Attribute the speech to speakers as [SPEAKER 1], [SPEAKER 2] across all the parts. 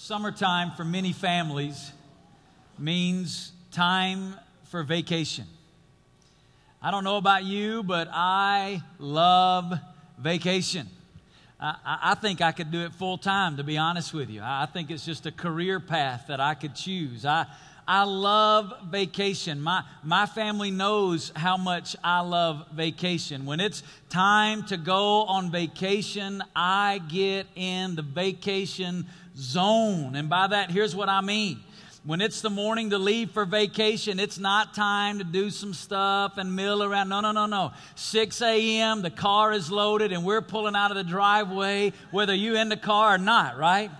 [SPEAKER 1] Summertime for many families means time for vacation. I don't know about you, but I love vacation. I, I think I could do it full time, to be honest with you. I think it's just a career path that I could choose. I, I love vacation. My, my family knows how much I love vacation. When it's time to go on vacation, I get in the vacation zone. And by that, here's what I mean. When it's the morning to leave for vacation, it's not time to do some stuff and mill around. No, no, no, no. 6 a.m., the car is loaded and we're pulling out of the driveway, whether you in the car or not, right?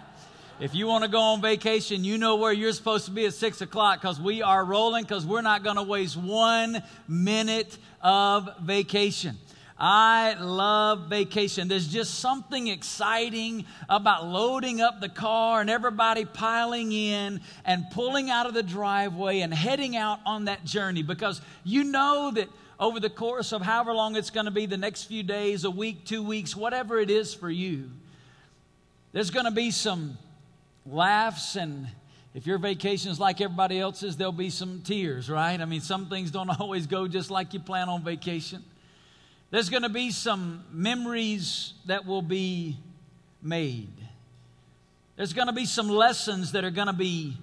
[SPEAKER 1] If you want to go on vacation, you know where you're supposed to be at 6 o'clock because we are rolling because we're not going to waste one minute of vacation. I love vacation. There's just something exciting about loading up the car and everybody piling in and pulling out of the driveway and heading out on that journey because you know that over the course of however long it's going to be the next few days, a week, two weeks, whatever it is for you, there's going to be some laughs and if your vacation is like everybody else's, there'll be some tears, right? I mean, some things don't always go just like you plan on vacation. There's going to be some memories that will be made. There's going to be some lessons that are going to be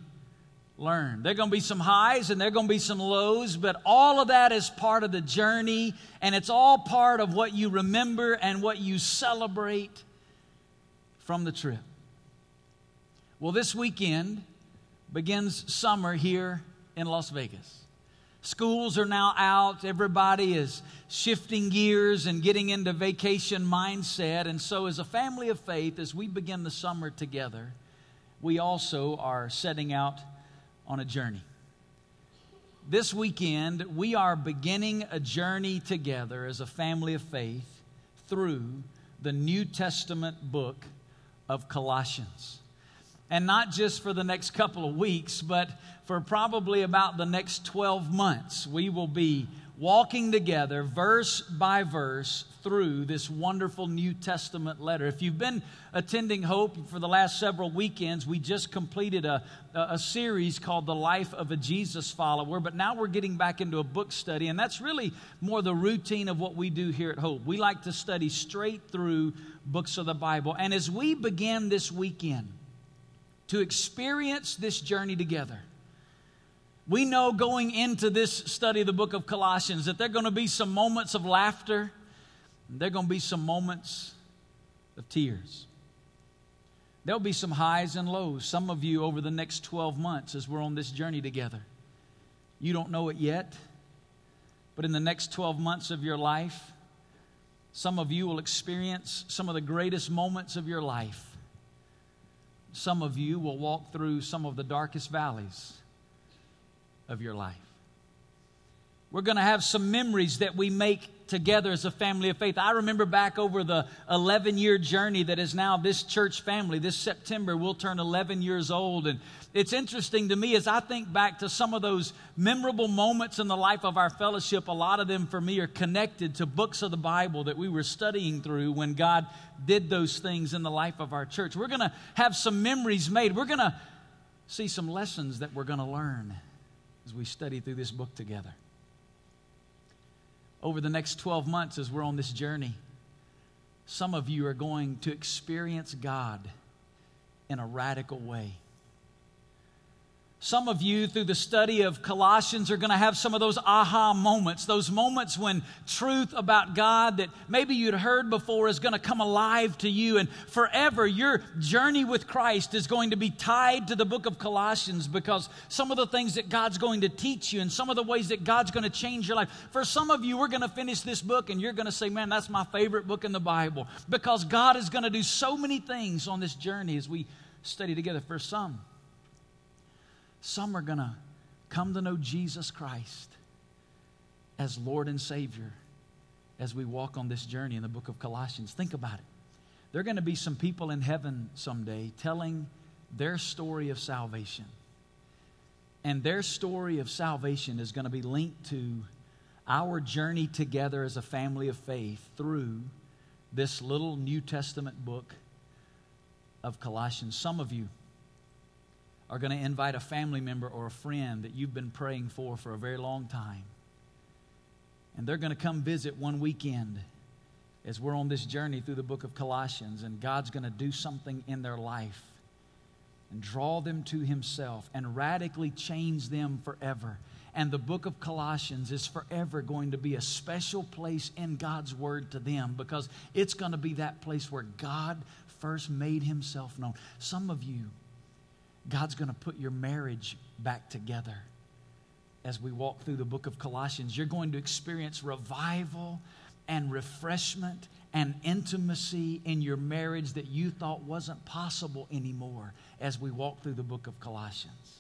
[SPEAKER 1] learned. There are going to be some highs and there are going to be some lows, but all of that is part of the journey and it's all part of what you remember and what you celebrate from the trip. Well, this weekend begins summer here in Las Vegas. Schools are now out. Everybody is shifting gears and getting into vacation mindset. And so, as a family of faith, as we begin the summer together, we also are setting out on a journey. This weekend, we are beginning a journey together as a family of faith through the New Testament book of Colossians and not just for the next couple of weeks, but for probably about the next 12 months. We will be walking together, verse by verse, through this wonderful New Testament letter. If you've been attending Hope for the last several weekends, we just completed a, a series called The Life of a Jesus Follower, but now we're getting back into a book study, and that's really more the routine of what we do here at Hope. We like to study straight through books of the Bible. And as we begin this weekend, to experience this journey together. We know going into this study of the book of Colossians that there are going to be some moments of laughter, and there are going to be some moments of tears. There'll be some highs and lows. Some of you over the next 12 months as we're on this journey together. You don't know it yet, but in the next 12 months of your life, some of you will experience some of the greatest moments of your life some of you will walk through some of the darkest valleys of your life. We're going to have some memories that we make together as a family of faith. I remember back over the 11 year journey that is now this church family. This September, we'll turn 11 years old. And it's interesting to me as I think back to some of those memorable moments in the life of our fellowship. A lot of them for me are connected to books of the Bible that we were studying through when God did those things in the life of our church. We're going to have some memories made. We're going to see some lessons that we're going to learn as we study through this book together over the next 12 months as we're on this journey, some of you are going to experience God in a radical way. Some of you, through the study of Colossians, are going to have some of those aha moments, those moments when truth about God that maybe you'd heard before is going to come alive to you. And forever, your journey with Christ is going to be tied to the book of Colossians because some of the things that God's going to teach you and some of the ways that God's going to change your life. For some of you, we're going to finish this book and you're going to say, Man, that's my favorite book in the Bible because God is going to do so many things on this journey as we study together. For some, some are going to come to know Jesus Christ as Lord and Savior as we walk on this journey in the book of Colossians. Think about it. There are going to be some people in heaven someday telling their story of salvation. And their story of salvation is going to be linked to our journey together as a family of faith through this little New Testament book of Colossians. Some of you are going to invite a family member or a friend that you've been praying for for a very long time. And they're going to come visit one weekend as we're on this journey through the book of Colossians, and God's going to do something in their life and draw them to Himself and radically change them forever. And the book of Colossians is forever going to be a special place in God's Word to them because it's going to be that place where God first made Himself known. Some of you, God's going to put your marriage back together as we walk through the book of Colossians. You're going to experience revival and refreshment and intimacy in your marriage that you thought wasn't possible anymore as we walk through the book of Colossians.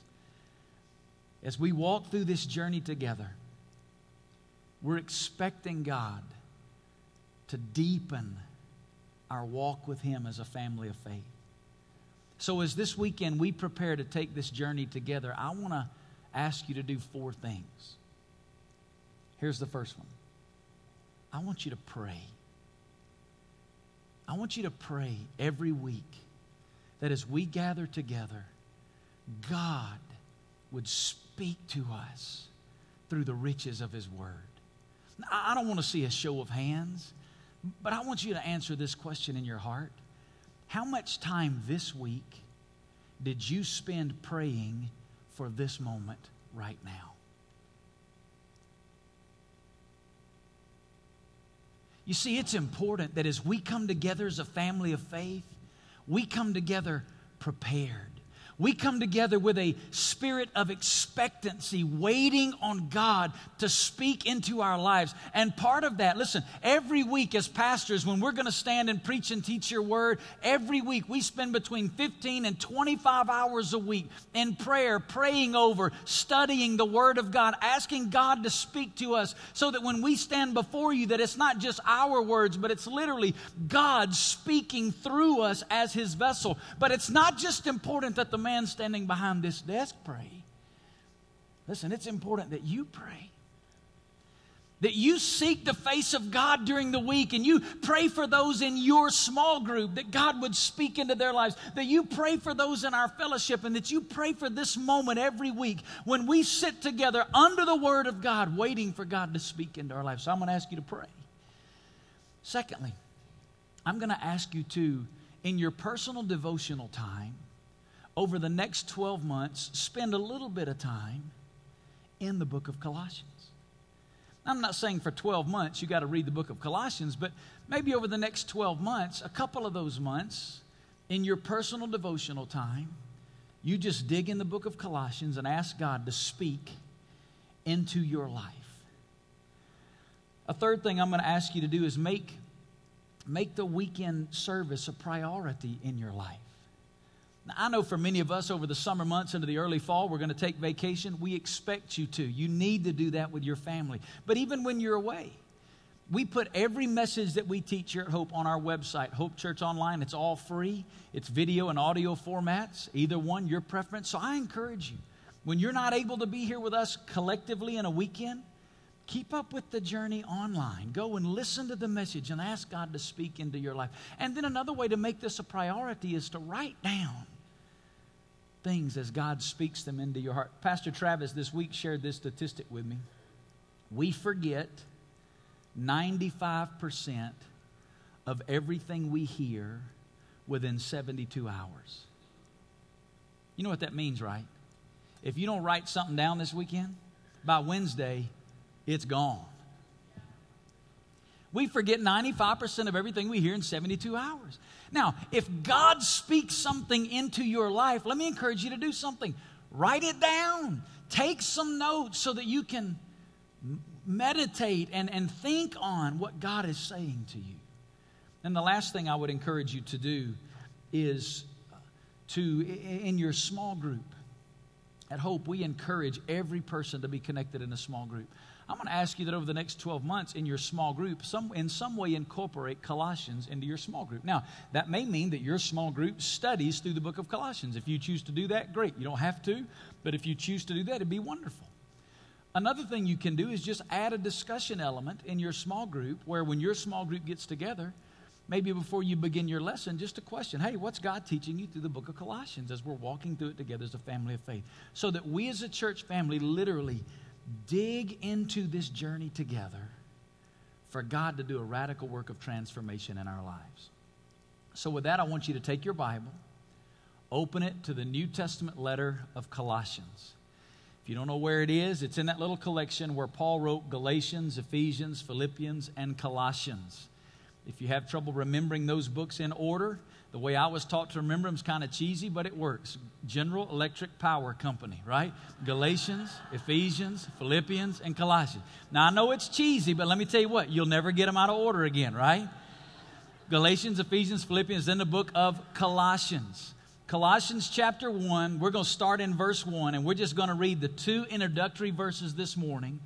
[SPEAKER 1] As we walk through this journey together, we're expecting God to deepen our walk with Him as a family of faith. So, as this weekend we prepare to take this journey together, I want to ask you to do four things. Here's the first one I want you to pray. I want you to pray every week that as we gather together, God would speak to us through the riches of His Word. I don't want to see a show of hands, but I want you to answer this question in your heart. How much time this week did you spend praying for this moment right now? You see, it's important that as we come together as a family of faith, we come together prepared. We come together with a spirit of expectancy, waiting on God to speak into our lives. And part of that, listen, every week as pastors, when we're going to stand and preach and teach your word, every week we spend between 15 and 25 hours a week in prayer, praying over, studying the word of God, asking God to speak to us so that when we stand before you, that it's not just our words, but it's literally God speaking through us as his vessel. But it's not just important that the man standing behind this desk pray. Listen, it's important that you pray. That you seek the face of God during the week and you pray for those in your small group, that God would speak into their lives. That you pray for those in our fellowship and that you pray for this moment every week when we sit together under the Word of God, waiting for God to speak into our lives. So I'm going to ask you to pray. Secondly, I'm going to ask you to, in your personal devotional time, over the next 12 months, spend a little bit of time in the book of Colossians. I'm not saying for 12 months you got to read the book of Colossians, but maybe over the next 12 months, a couple of those months, in your personal devotional time, you just dig in the book of Colossians and ask God to speak into your life. A third thing I'm going to ask you to do is make, make the weekend service a priority in your life. I know for many of us over the summer months into the early fall, we're going to take vacation. We expect you to. You need to do that with your family. But even when you're away, we put every message that we teach here at Hope on our website, Hope Church Online. It's all free, it's video and audio formats, either one, your preference. So I encourage you, when you're not able to be here with us collectively in a weekend, keep up with the journey online. Go and listen to the message and ask God to speak into your life. And then another way to make this a priority is to write down things as God speaks them into your heart. Pastor Travis this week shared this statistic with me. We forget 95% of everything we hear within 72 hours. You know what that means, right? If you don't write something down this weekend, by Wednesday, it's gone. We forget 95% of everything we hear in 72 hours. Now, if God speaks something into your life, let me encourage you to do something. Write it down. Take some notes so that you can meditate and, and think on what God is saying to you. And the last thing I would encourage you to do is uh, to, in your small group, at Hope, we encourage every person to be connected in a small group. I'm going to ask you that over the next 12 months in your small group, some, in some way incorporate Colossians into your small group. Now, that may mean that your small group studies through the book of Colossians. If you choose to do that, great. You don't have to, but if you choose to do that, it'd be wonderful. Another thing you can do is just add a discussion element in your small group where when your small group gets together, maybe before you begin your lesson, just a question hey, what's God teaching you through the book of Colossians as we're walking through it together as a family of faith? So that we as a church family literally dig into this journey together for God to do a radical work of transformation in our lives. So, with that, I want you to take your Bible, open it to the New Testament letter of Colossians. If you don't know where it is, it's in that little collection where Paul wrote Galatians, Ephesians, Philippians, and Colossians. If you have trouble remembering those books in order, the way I was taught to remember them is kind of cheesy, but it works. General Electric Power Company, right? Galatians, Ephesians, Philippians, and Colossians. Now, I know it's cheesy, but let me tell you what, you'll never get them out of order again, right? Galatians, Ephesians, Philippians, then the book of Colossians. Colossians chapter 1, we're going to start in verse 1, and we're just going to read the two introductory verses this morning.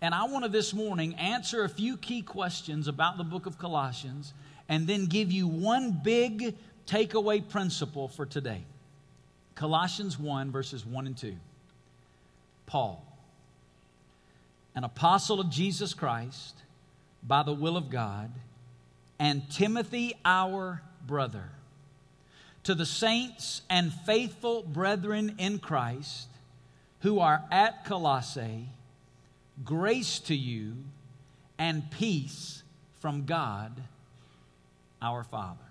[SPEAKER 1] And I want to this morning answer a few key questions about the book of Colossians and then give you one big takeaway principle for today. Colossians 1, verses 1 and 2. Paul, an apostle of Jesus Christ by the will of God, and Timothy, our brother, to the saints and faithful brethren in Christ who are at Colossae grace to you and peace from God our Father.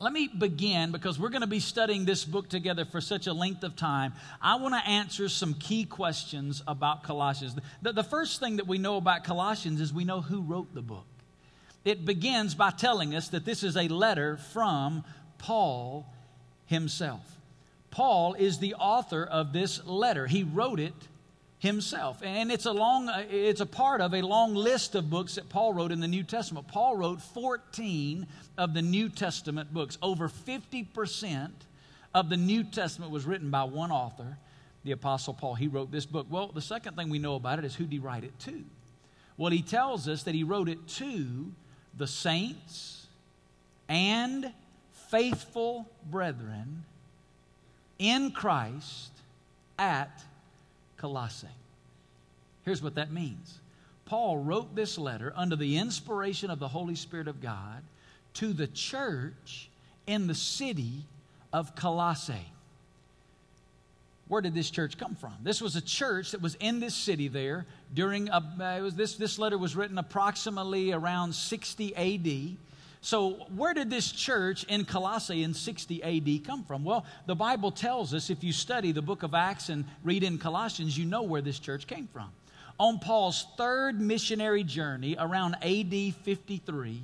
[SPEAKER 1] Let me begin because we're going to be studying this book together for such a length of time. I want to answer some key questions about Colossians. The, the, first thing that we know about Colossians is we know who wrote the book. It begins by telling us that this is a letter from Paul himself. Paul is the author of this letter. He wrote it himself. And it's a long uh, it's a part of a long list of books that Paul wrote in the New Testament. Paul wrote 14 of the New Testament books. Over 50% of the New Testament was written by one author, the apostle Paul. He wrote this book. Well, the second thing we know about it is who did he write it to? Well, he tells us that he wrote it to the saints and faithful brethren in Christ at Colossae. Here's what that means Paul wrote this letter under the inspiration of the Holy Spirit of God to the church in the city of Colossae. Where did this church come from? This was a church that was in this city there during a, was this, this letter was written approximately around 60 AD. So, where did this church in Colossae in 60 AD come from? Well, the Bible tells us if you study the book of Acts and read in Colossians, you know where this church came from. On Paul's third missionary journey around AD 53,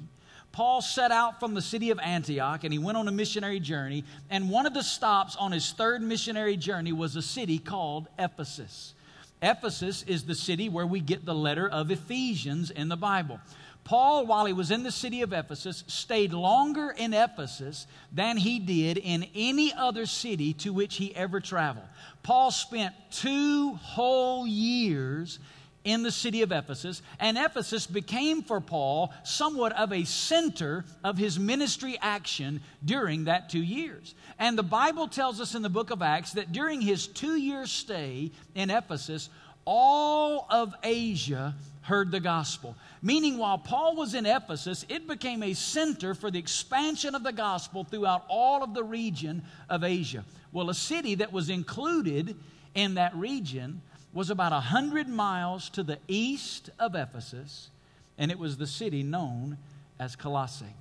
[SPEAKER 1] Paul set out from the city of Antioch and he went on a missionary journey. And one of the stops on his third missionary journey was a city called Ephesus. Ephesus is the city where we get the letter of Ephesians in the Bible. Paul, while he was in the city of Ephesus, stayed longer in Ephesus than he did in any other city to which he ever traveled. Paul spent two whole years in the city of Ephesus, and Ephesus became for Paul somewhat of a center of his ministry action during that two years. And the Bible tells us in the book of Acts that during his two year stay in Ephesus, all of Asia heard the gospel. Meaning, while Paul was in Ephesus, it became a center for the expansion of the gospel throughout all of the region of Asia. Well, a city that was included in that region was about 100 miles to the east of Ephesus, and it was the city known as Colossae.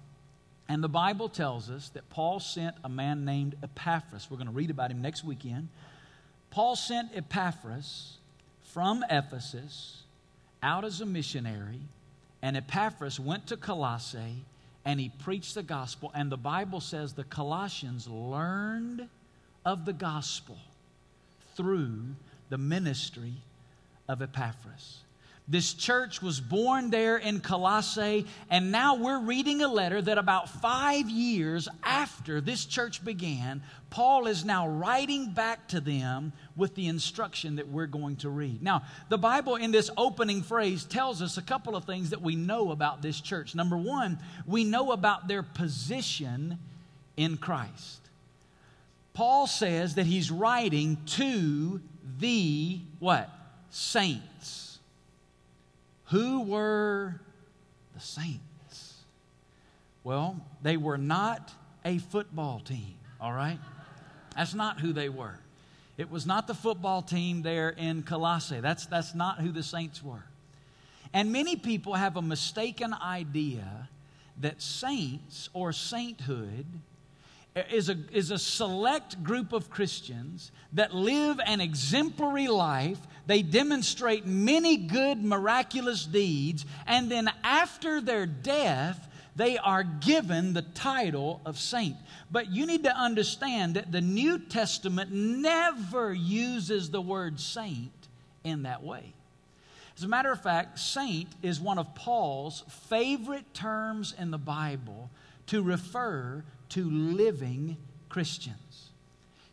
[SPEAKER 1] And the Bible tells us that Paul sent a man named Epaphras. We're going to read about him next weekend. Paul sent Epaphras from Ephesus out as a missionary, and Epaphras went to Colossae and he preached the gospel. And the Bible says the Colossians learned of the gospel through the ministry of Epaphras. This church was born there in Colossae, and now we're reading a letter that about five years after this church began, Paul is now writing back to them with the instruction that we're going to read. Now, the Bible in this opening phrase tells us a couple of things that we know about this church. Number one, we know about their position in Christ. Paul says that he's writing to the what? Saints who were the saints? Well, they were not a football team, all right? That's not who they were. It was not the football team there in Colossae. That's, that's not who the saints were. And many people have a mistaken idea that saints or sainthood is a, is a select group of Christians that live an exemplary life. They demonstrate many good, miraculous deeds, and then after their death, they are given the title of saint. But you need to understand that the New Testament never uses the word saint in that way. As a matter of fact, saint is one of Paul's favorite terms in the Bible to refer to living Christians.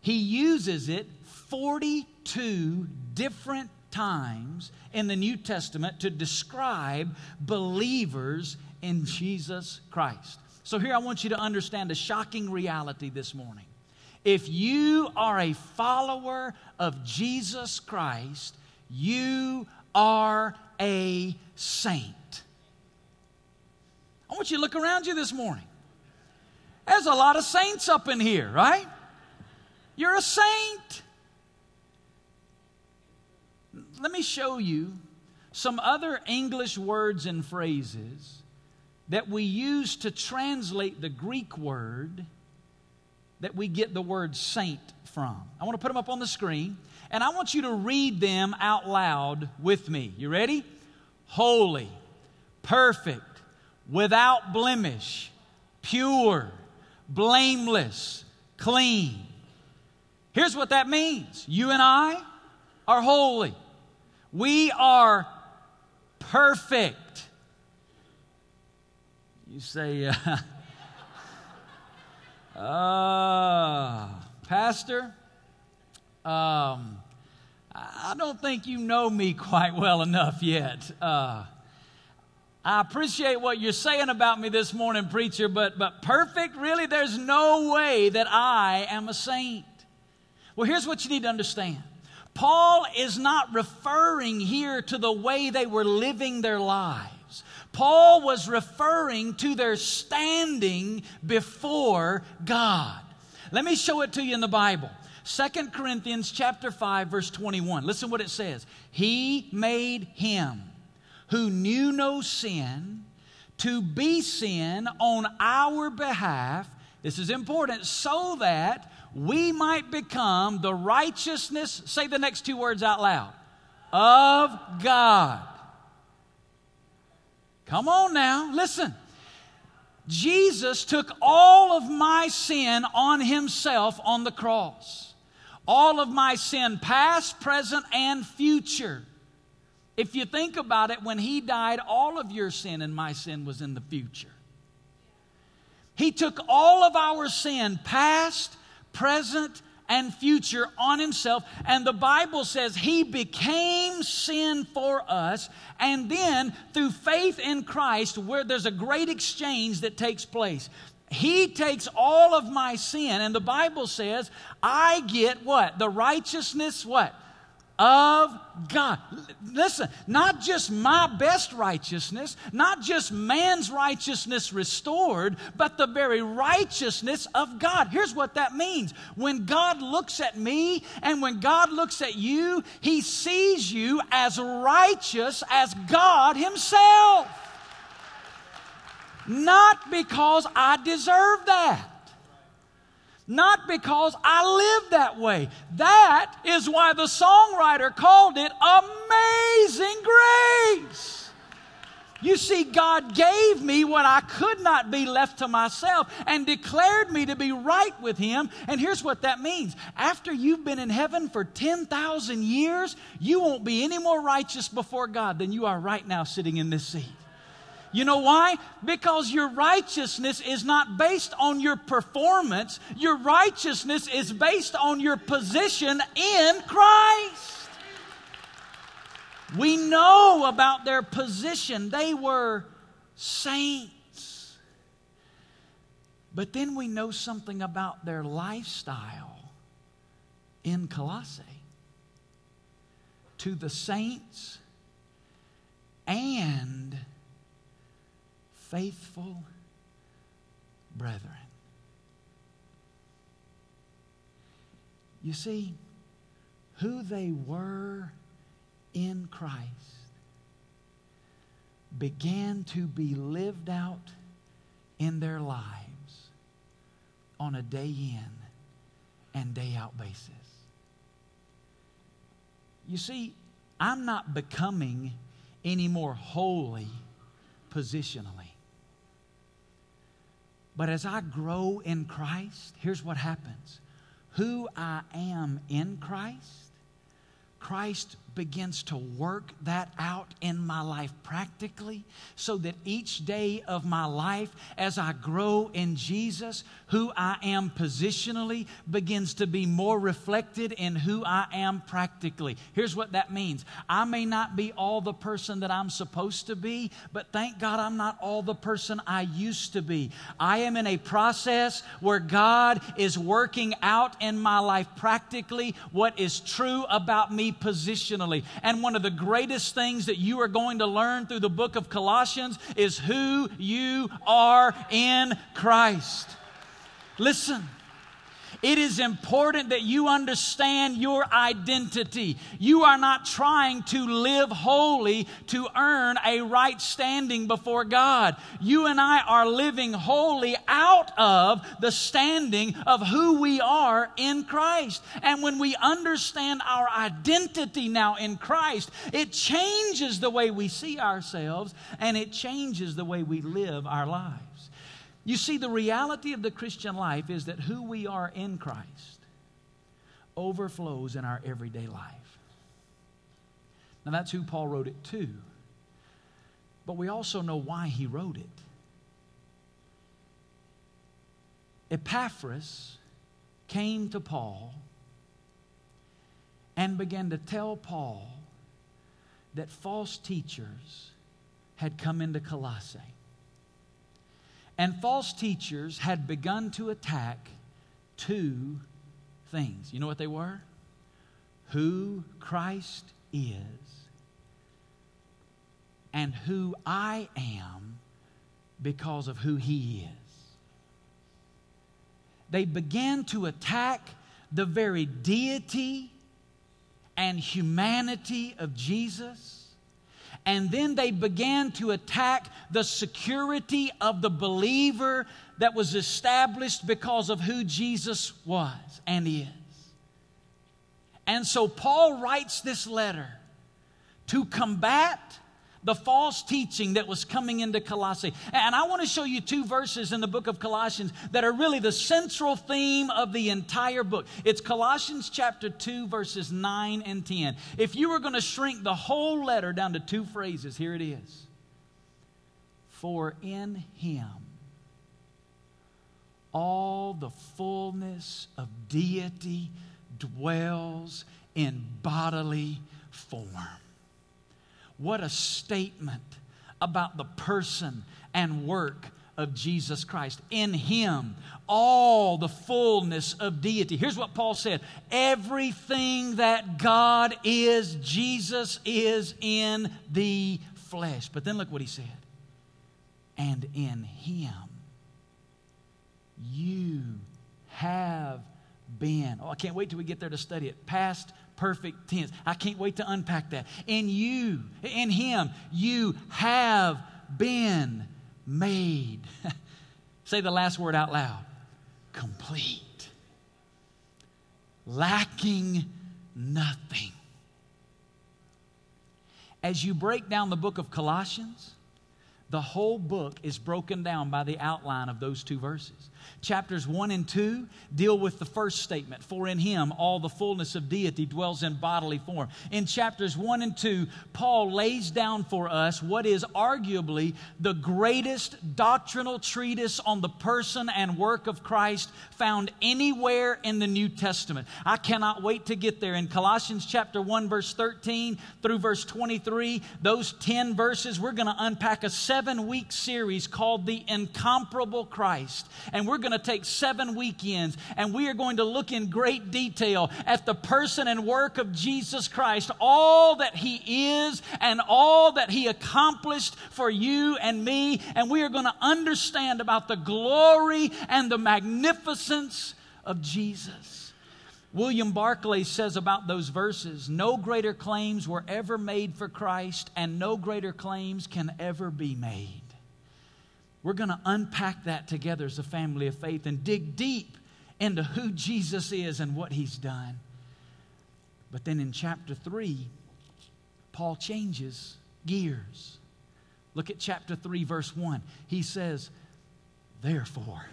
[SPEAKER 1] He uses it 42 different times in the New Testament to describe believers in Jesus Christ. So, here I want you to understand a shocking reality this morning. If you are a follower of Jesus Christ, you are a saint. I want you to look around you this morning. There's a lot of saints up in here, right? You're a saint. Let me show you some other English words and phrases that we use to translate the Greek word that we get the word saint from. I want to put them up on the screen, and I want you to read them out loud with me. You ready? Holy, perfect, without blemish, pure, blameless, clean. Here's what that means you and I are holy, we are perfect. You say, uh, uh, Pastor, um, I don't think you know me quite well enough yet. Uh, I appreciate what you're saying about me this morning, preacher, but, but perfect? Really? There's no way that I am a saint. Well, here's what you need to understand Paul is not referring here to the way they were living their lives. Paul was referring to their standing before God. Let me show it to you in the Bible. Second Corinthians chapter 5 verse 21. Listen what it says. He made him who knew no sin to be sin on our behalf. This is important so that we might become the righteousness, say the next two words out loud, of God. Come on now, listen. Jesus took all of my sin on himself on the cross. All of my sin, past, present, and future. If you think about it, when he died, all of your sin and my sin was in the future. He took all of our sin, past, present, and future on himself. And the Bible says he became sin for us. And then through faith in Christ, where there's a great exchange that takes place. He takes all of my sin, and the Bible says, I get what? The righteousness, what? Of God. Listen, not just my best righteousness, not just man's righteousness restored, but the very righteousness of God. Here's what that means. When God looks at me and when God looks at you, he sees you as righteous as God himself. Not because I deserve that not because I live that way. That is why the songwriter called it amazing grace. You see, God gave me what I could not be left to myself and declared me to be right with Him. And here's what that means after you've been in heaven for 10,000 years, you won't be any more righteous before God than you are right now sitting in this seat. You know why? Because your righteousness is not based on your performance. Your righteousness is based on your position in Christ. We know about their position. They were saints. But then we know something about their lifestyle in Colossae. To the saints and faithful brethren. You see, who they were in Christ began to be lived out in their lives on a day in and day out basis. You see, I'm not becoming any more holy positionally. But as I grow in Christ, here's what happens. Who I am in Christ Christ begins to work that out in my life practically so that each day of my life, as I grow in Jesus, who I am positionally begins to be more reflected in who I am practically. Here's what that means I may not be all the person that I'm supposed to be, but thank God I'm not all the person I used to be. I am in a process where God is working out in my life practically what is true about me positionally. And one of the greatest things that you are going to learn through the book of Colossians is who you are in Christ. Listen. It is important that you understand your identity. You are not trying to live holy to earn a right standing before God. You and I are living holy out of the standing of who we are in Christ. And when we understand our identity now in Christ, it changes the way we see ourselves and it changes the way we live our lives. You see, the reality of the Christian life is that who we are in Christ overflows in our everyday life. Now, that's who Paul wrote it to. But we also know why he wrote it. Epaphras came to Paul and began to tell Paul that false teachers had come into Colossae. And false teachers had begun to attack two things. You know what they were? Who Christ is and who I am because of who He is. They began to attack the very deity and humanity of Jesus and then they began to attack the security of the believer that was established because of who Jesus was and is. And so Paul writes this letter to combat the false teaching that was coming into Colossae. And I want to show you two verses in the book of Colossians that are really the central theme of the entire book. It's Colossians chapter 2, verses 9 and 10. If you were going to shrink the whole letter down to two phrases, here it is For in him all the fullness of deity dwells in bodily form. What a statement about the person and work of Jesus Christ. In Him, all the fullness of deity. Here's what Paul said Everything that God is, Jesus is in the flesh. But then look what He said. And in Him, you have been. Oh, I can't wait till we get there to study it. Past perfect tense. I can't wait to unpack that. In you, in Him, you have been made. Say the last word out loud complete, lacking nothing. As you break down the book of Colossians, the whole book is broken down by the outline of those two verses. Chapters 1 and 2 deal with the first statement, for in him all the fullness of deity dwells in bodily form. In chapters 1 and 2, Paul lays down for us what is arguably the greatest doctrinal treatise on the person and work of Christ found anywhere in the New Testament. I cannot wait to get there. In Colossians chapter 1 verse 13 through verse 23, those 10 verses, we're going to unpack a seven week series called The Incomparable Christ. And we're going to take seven weekends and we are going to look in great detail at the person and work of Jesus Christ, all that He is and all that He accomplished for you and me. And we are going to understand about the glory and the magnificence of Jesus. William Barclay says about those verses no greater claims were ever made for Christ, and no greater claims can ever be made. We're going to unpack that together as a family of faith and dig deep into who Jesus is and what he's done. But then in chapter 3, Paul changes gears. Look at chapter 3, verse 1. He says, Therefore,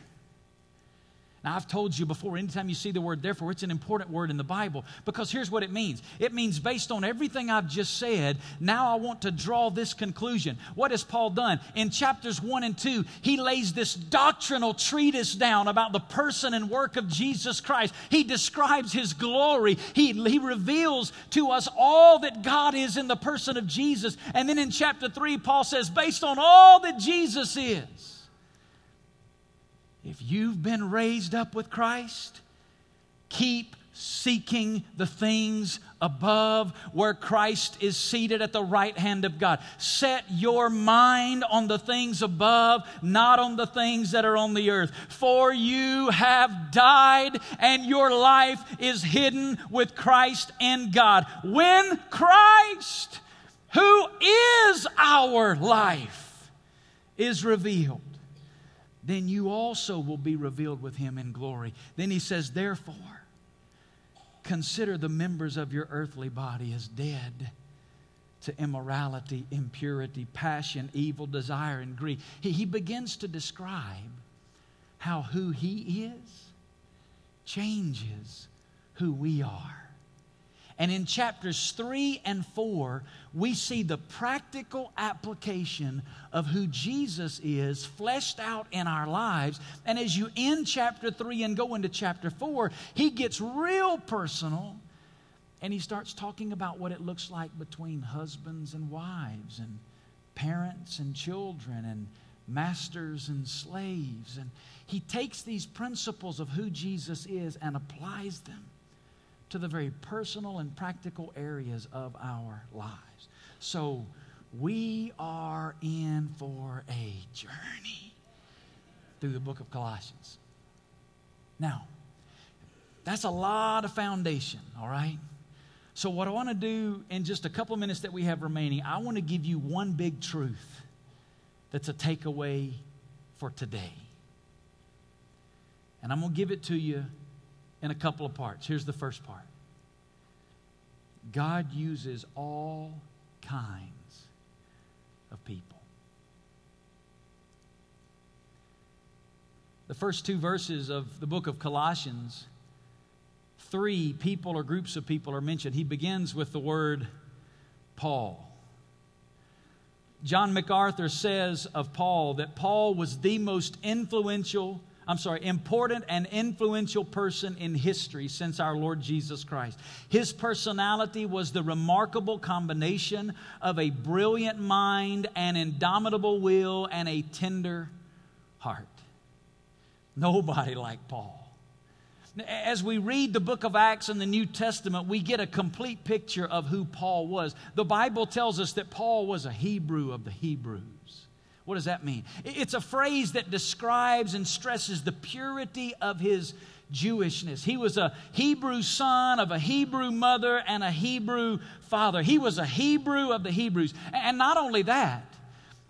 [SPEAKER 1] now, I've told you before, anytime you see the word therefore, it's an important word in the Bible because here's what it means it means, based on everything I've just said, now I want to draw this conclusion. What has Paul done? In chapters 1 and 2, he lays this doctrinal treatise down about the person and work of Jesus Christ. He describes his glory, he, he reveals to us all that God is in the person of Jesus. And then in chapter 3, Paul says, based on all that Jesus is, if you've been raised up with Christ, keep seeking the things above where Christ is seated at the right hand of God. Set your mind on the things above, not on the things that are on the earth. For you have died and your life is hidden with Christ in God. When Christ, who is our life, is revealed then you also will be revealed with him in glory. Then he says, Therefore, consider the members of your earthly body as dead to immorality, impurity, passion, evil desire, and greed. He, he begins to describe how who he is changes who we are. And in chapters 3 and 4, we see the practical application of who Jesus is fleshed out in our lives. And as you end chapter 3 and go into chapter 4, he gets real personal and he starts talking about what it looks like between husbands and wives and parents and children and masters and slaves. And he takes these principles of who Jesus is and applies them to the very personal and practical areas of our lives. So we are in for a journey through the book of Colossians. Now, that's a lot of foundation, all right? So, what I want to do in just a couple minutes that we have remaining, I want to give you one big truth that's a takeaway for today. And I'm going to give it to you in a couple of parts. Here's the first part God uses all kinds of people. The first two verses of the book of Colossians, three people or groups of people are mentioned. He begins with the word Paul. John MacArthur says of Paul that Paul was the most influential I'm sorry, important and influential person in history since our Lord Jesus Christ. His personality was the remarkable combination of a brilliant mind, an indomitable will, and a tender heart. Nobody like Paul. As we read the book of Acts in the New Testament, we get a complete picture of who Paul was. The Bible tells us that Paul was a Hebrew of the Hebrews. What does that mean? It's a phrase that describes and stresses the purity of his Jewishness. He was a Hebrew son of a Hebrew mother and a Hebrew father. He was a Hebrew of the Hebrews. And not only that,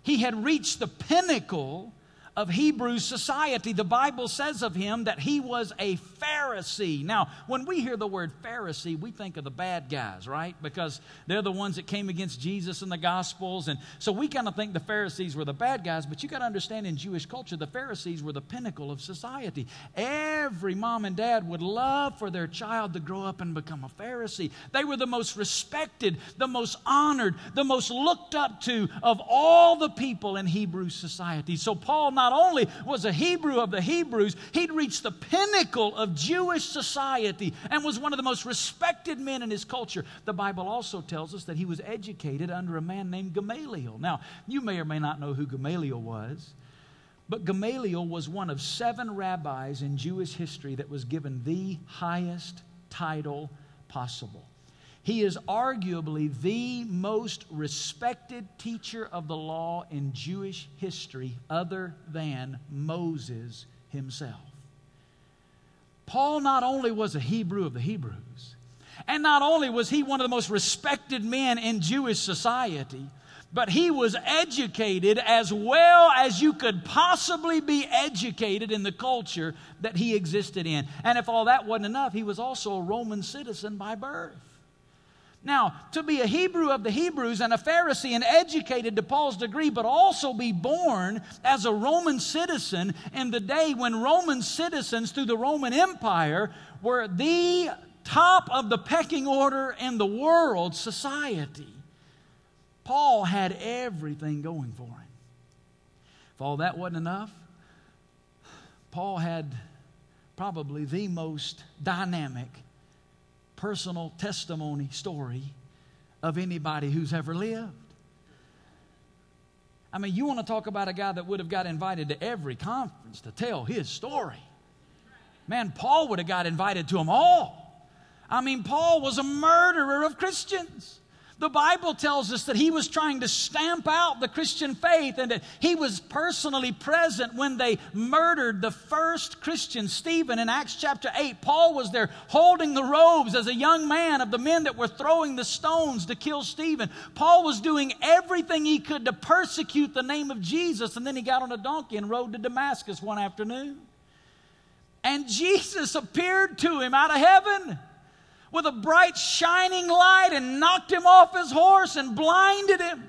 [SPEAKER 1] he had reached the pinnacle of Hebrew society. The Bible says of him that he was a Pharisee. Now, when we hear the word Pharisee, we think of the bad guys, right? Because they're the ones that came against Jesus in the Gospels. And so we kind of think the Pharisees were the bad guys, but you got to understand in Jewish culture, the Pharisees were the pinnacle of society. Every mom and dad would love for their child to grow up and become a Pharisee. They were the most respected, the most honored, the most looked up to of all the people in Hebrew society. So Paul not not only was a Hebrew of the Hebrews, he'd reached the pinnacle of Jewish society and was one of the most respected men in his culture. The Bible also tells us that he was educated under a man named Gamaliel. Now, you may or may not know who Gamaliel was. But Gamaliel was one of seven rabbis in Jewish history that was given the highest title possible. He is arguably the most respected teacher of the law in Jewish history, other than Moses himself. Paul not only was a Hebrew of the Hebrews, and not only was he one of the most respected men in Jewish society, but he was educated as well as you could possibly be educated in the culture that he existed in. And if all that wasn't enough, he was also a Roman citizen by birth. Now, to be a Hebrew of the Hebrews and a Pharisee and educated to Paul's degree, but also be born as a Roman citizen in the day when Roman citizens through the Roman Empire were the top of the pecking order in the world society. Paul had everything going for him. If all that wasn't enough, Paul had probably the most dynamic personal testimony story of anybody who's ever lived. I mean, you want to talk about a guy that would have got invited to every conference to tell his story. Man, Paul would have got invited to them all. I mean, Paul was a murderer of Christians. The Bible tells us that he was trying to stamp out the Christian faith and that he was personally present when they murdered the first Christian, Stephen, in Acts chapter 8. Paul was there holding the robes as a young man of the men that were throwing the stones to kill Stephen. Paul was doing everything he could to persecute the name of Jesus, and then he got on a donkey and rode to Damascus one afternoon. And Jesus appeared to him out of heaven with a bright shining light and knocked him off his horse and blinded him.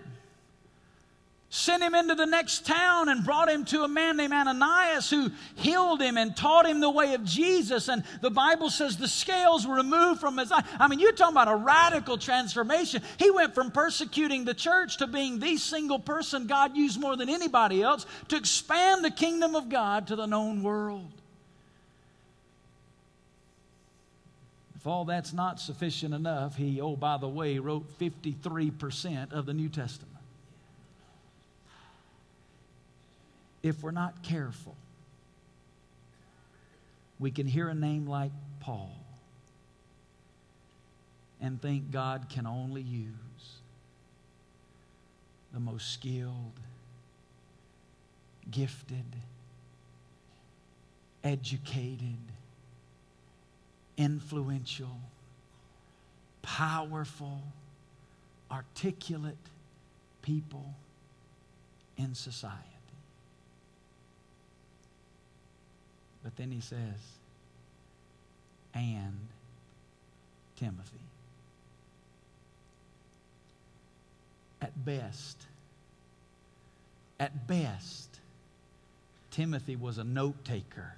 [SPEAKER 1] Sent him into the next town and brought him to a man named Ananias who healed him and taught him the way of Jesus. And the Bible says the scales were removed from his eye. I mean, you're talking about a radical transformation. He went from persecuting the church to being the single person God used more than anybody else to expand the kingdom of God to the known world. If all that's not sufficient enough, he, oh, by the way, wrote 53% of the New Testament. If we're not careful, we can hear a name like Paul and think God can only use the most skilled, gifted, educated, influential, powerful, articulate people in society. But then he says, and Timothy. At best, at best, Timothy was a note taker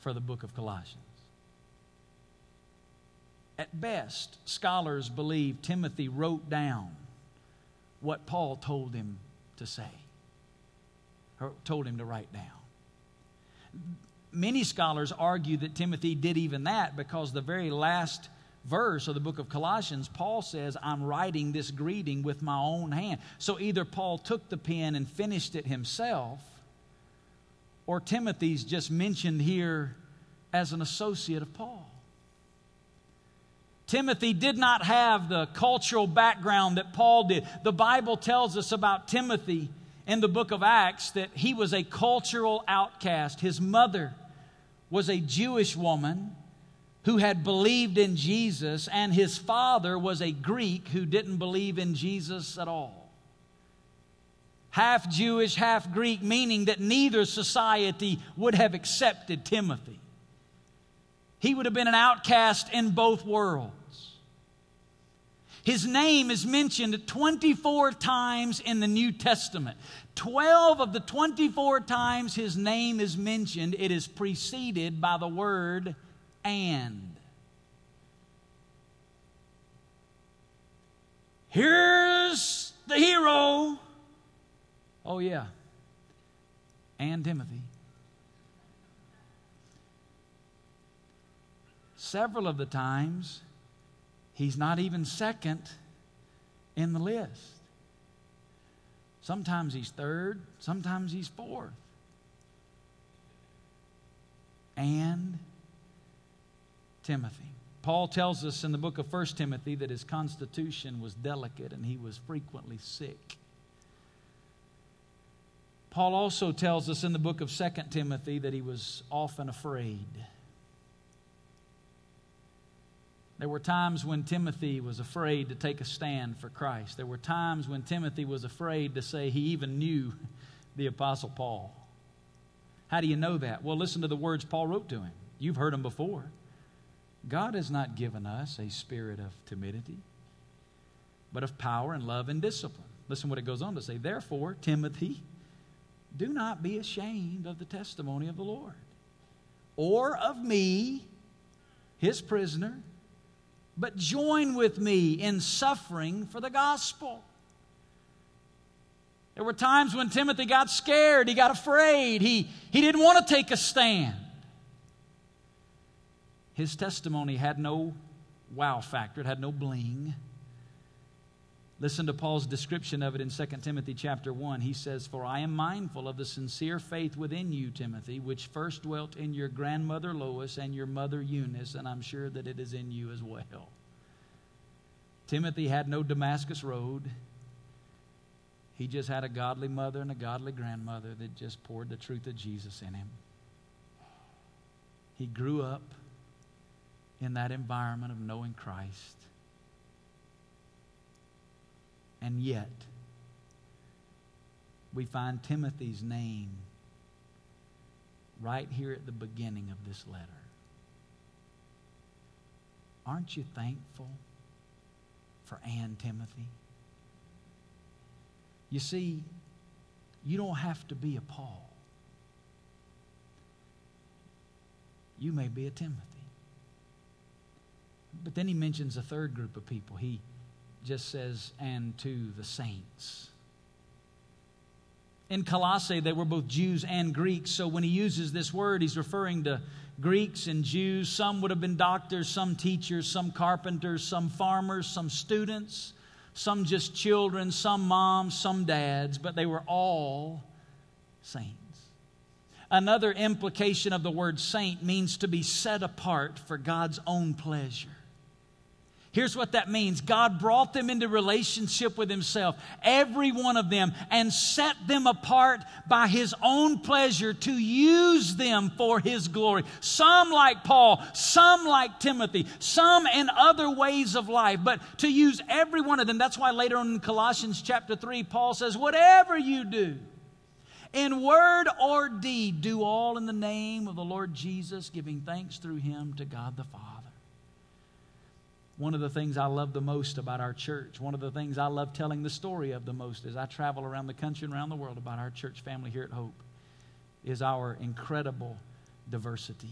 [SPEAKER 1] for the book of Colossians. At best, scholars believe Timothy wrote down what Paul told him to say, or told him to write down. Many scholars argue that Timothy did even that because the very last verse of the book of Colossians, Paul says, I'm writing this greeting with my own hand. So either Paul took the pen and finished it himself, or Timothy's just mentioned here as an associate of Paul. Timothy did not have the cultural background that Paul did. The Bible tells us about Timothy in the book of Acts that he was a cultural outcast. His mother was a Jewish woman who had believed in Jesus, and his father was a Greek who didn't believe in Jesus at all. Half Jewish, half Greek, meaning that neither society would have accepted Timothy. He would have been an outcast in both worlds. His name is mentioned 24 times in the New Testament. 12 of the 24 times his name is mentioned, it is preceded by the word and. Here's the hero. Oh, yeah. and Timothy. Several of the times, he's not even second in the list. Sometimes he's third, sometimes he's fourth. And Timothy. Paul tells us in the book of 1 Timothy that his constitution was delicate and he was frequently sick. Paul also tells us in the book of 2 Timothy that he was often afraid. There were times when Timothy was afraid to take a stand for Christ. There were times when Timothy was afraid to say he even knew the Apostle Paul. How do you know that? Well, listen to the words Paul wrote to him. You've heard them before. God has not given us a spirit of timidity, but of power and love and discipline. Listen what it goes on to say. Therefore, Timothy, do not be ashamed of the testimony of the Lord or of me, his prisoner, but join with me in suffering for the gospel. There were times when Timothy got scared, he got afraid, he, he didn't want to take a stand. His testimony had no wow factor, it had no bling. Listen to Paul's description of it in 2 Timothy chapter 1. He says, For I am mindful of the sincere faith within you, Timothy, which first dwelt in your grandmother Lois and your mother Eunice, and I'm sure that it is in you as well. Timothy had no Damascus road. He just had a godly mother and a godly grandmother that just poured the truth of Jesus in him. He grew up in that environment of knowing Christ. And yet, we find Timothy's name right here at the beginning of this letter. Aren't you thankful for and Timothy? You see, you don't have to be a Paul. You may be a Timothy. But then he mentions a third group of people. He just says, and to the saints. In Colossae, they were both Jews and Greeks, so when he uses this word, he's referring to Greeks and Jews. Some would have been doctors, some teachers, some carpenters, some farmers, some students, some just children, some moms, some dads, but they were all saints. Another implication of the word saint means to be set apart for God's own pleasure. Here's what that means God brought them into relationship with Himself, every one of them, and set them apart by His own pleasure to use them for His glory. Some like Paul, some like Timothy, some in other ways of life, but to use every one of them. That's why later on in Colossians chapter 3, Paul says, Whatever you do, in word or deed, do all in the name of the Lord Jesus, giving thanks through Him to God the Father. One of the things I love the most about our church, one of the things I love telling the story of the most as I travel around the country and around the world about our church family here at Hope, is our incredible diversity.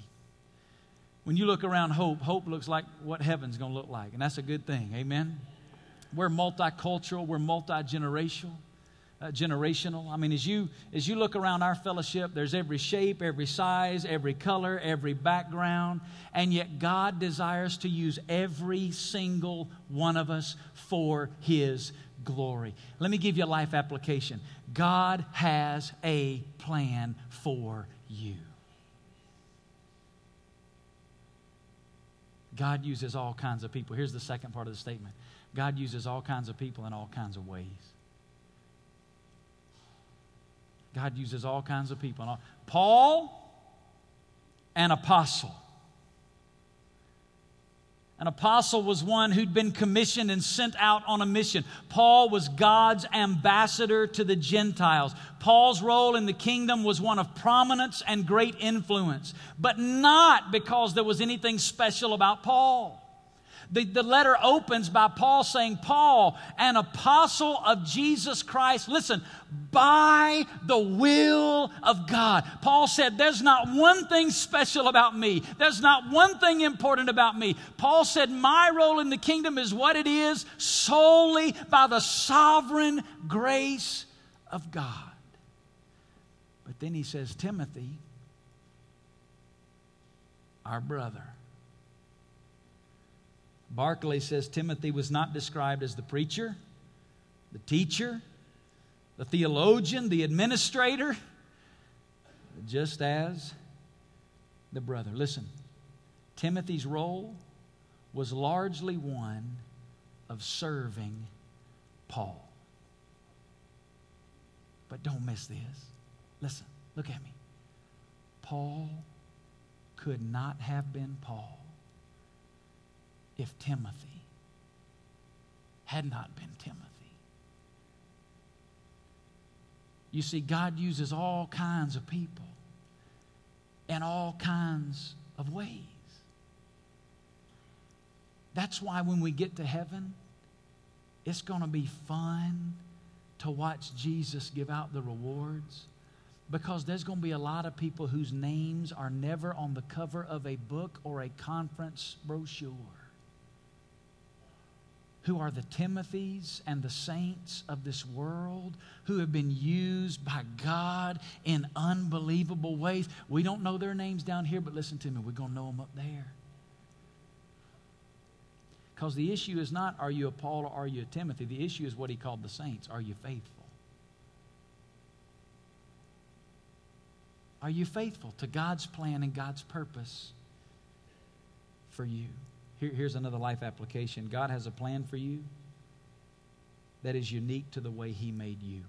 [SPEAKER 1] When you look around Hope, Hope looks like what heaven's going to look like, and that's a good thing. Amen? We're multicultural, we're multi generational uh, generational. I mean, as you as you look around our fellowship, there's every shape, every size, every color, every background, and yet God desires to use every single one of us for His glory. Let me give you a life application. God has a plan for you. God uses all kinds of people. Here's the second part of the statement God uses all kinds of people in all kinds of ways. God uses all kinds of people. Paul, an apostle. An apostle was one who'd been commissioned and sent out on a mission. Paul was God's ambassador to the Gentiles. Paul's role in the kingdom was one of prominence and great influence, but not because there was anything special about Paul. The, the letter opens by Paul saying, Paul, an apostle of Jesus Christ, listen, by the will of God. Paul said, There's not one thing special about me, there's not one thing important about me. Paul said, My role in the kingdom is what it is solely by the sovereign grace of God. But then he says, Timothy, our brother. Barclay says Timothy was not described as the preacher, the teacher, the theologian, the administrator, just as the brother. Listen, Timothy's role was largely one of serving Paul. But don't miss this. Listen, look at me. Paul could not have been Paul if Timothy had not been Timothy. You see, God uses all kinds of people in all kinds of ways. That's why when we get to heaven, it's going to be fun to watch Jesus give out the rewards because there's going to be a lot of people whose names are never on the cover of a book or a conference brochure who are the Timothys and the saints of this world who have been used by God in unbelievable ways. We don't know their names down here, but listen to me, we're going to know them up there. Because the issue is not are you a Paul or are you a Timothy? The issue is what he called the saints. Are you faithful? Are you faithful to God's plan and God's purpose for you? Here, here's another life application God has a plan for you that is unique to the way He made you.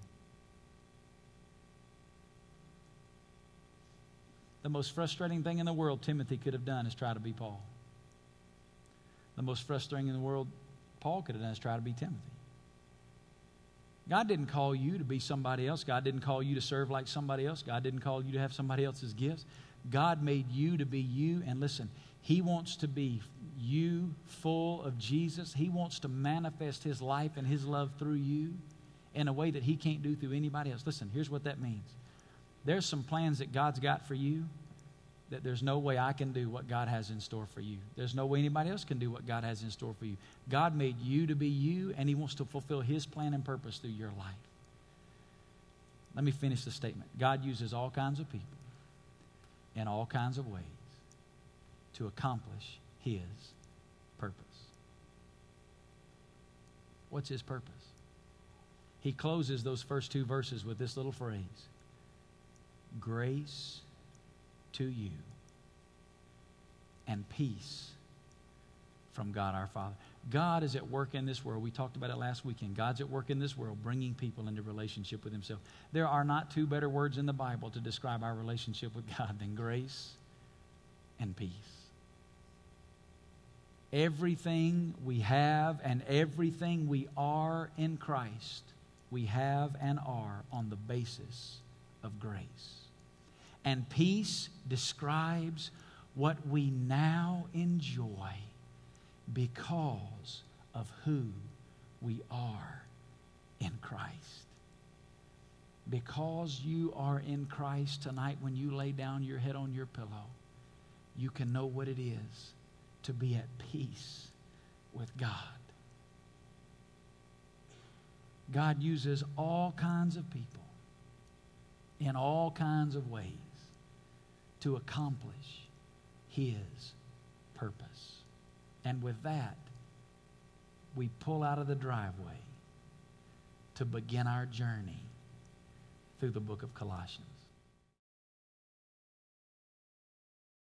[SPEAKER 1] The most frustrating thing in the world Timothy could have done is try to be Paul. The most frustrating in the world Paul could have done is try to be Timothy. God didn't call you to be somebody else. God didn't call you to serve like somebody else. God didn't call you to have somebody else's gifts. God made you to be you. And listen, He wants to be you full of Jesus. He wants to manifest His life and His love through you in a way that He can't do through anybody else. Listen, here's what that means there's some plans that God's got for you that there's no way I can do what God has in store for you. There's no way anybody else can do what God has in store for you. God made you to be you, and He wants to fulfill His plan and purpose through your life. Let me finish the statement. God uses all kinds of people in all kinds of ways to accomplish His purpose. What's His purpose? He closes those first two verses with this little phrase Grace to you and peace from God our Father. God is at work in this world. We talked about it last weekend. God's at work in this world, bringing people into relationship with Himself. There are not two better words in the Bible to describe our relationship with God than grace and peace. Everything we have and everything we are in Christ, we have and are on the basis of grace. And peace describes what we now enjoy because of who we are in Christ. Because you are in Christ tonight, when you lay down your head on your pillow, you can know what it is to be at peace with God. God uses all kinds of people in all kinds of ways to accomplish His purpose. And with that, we pull out of the driveway to begin our journey through the book of Colossians.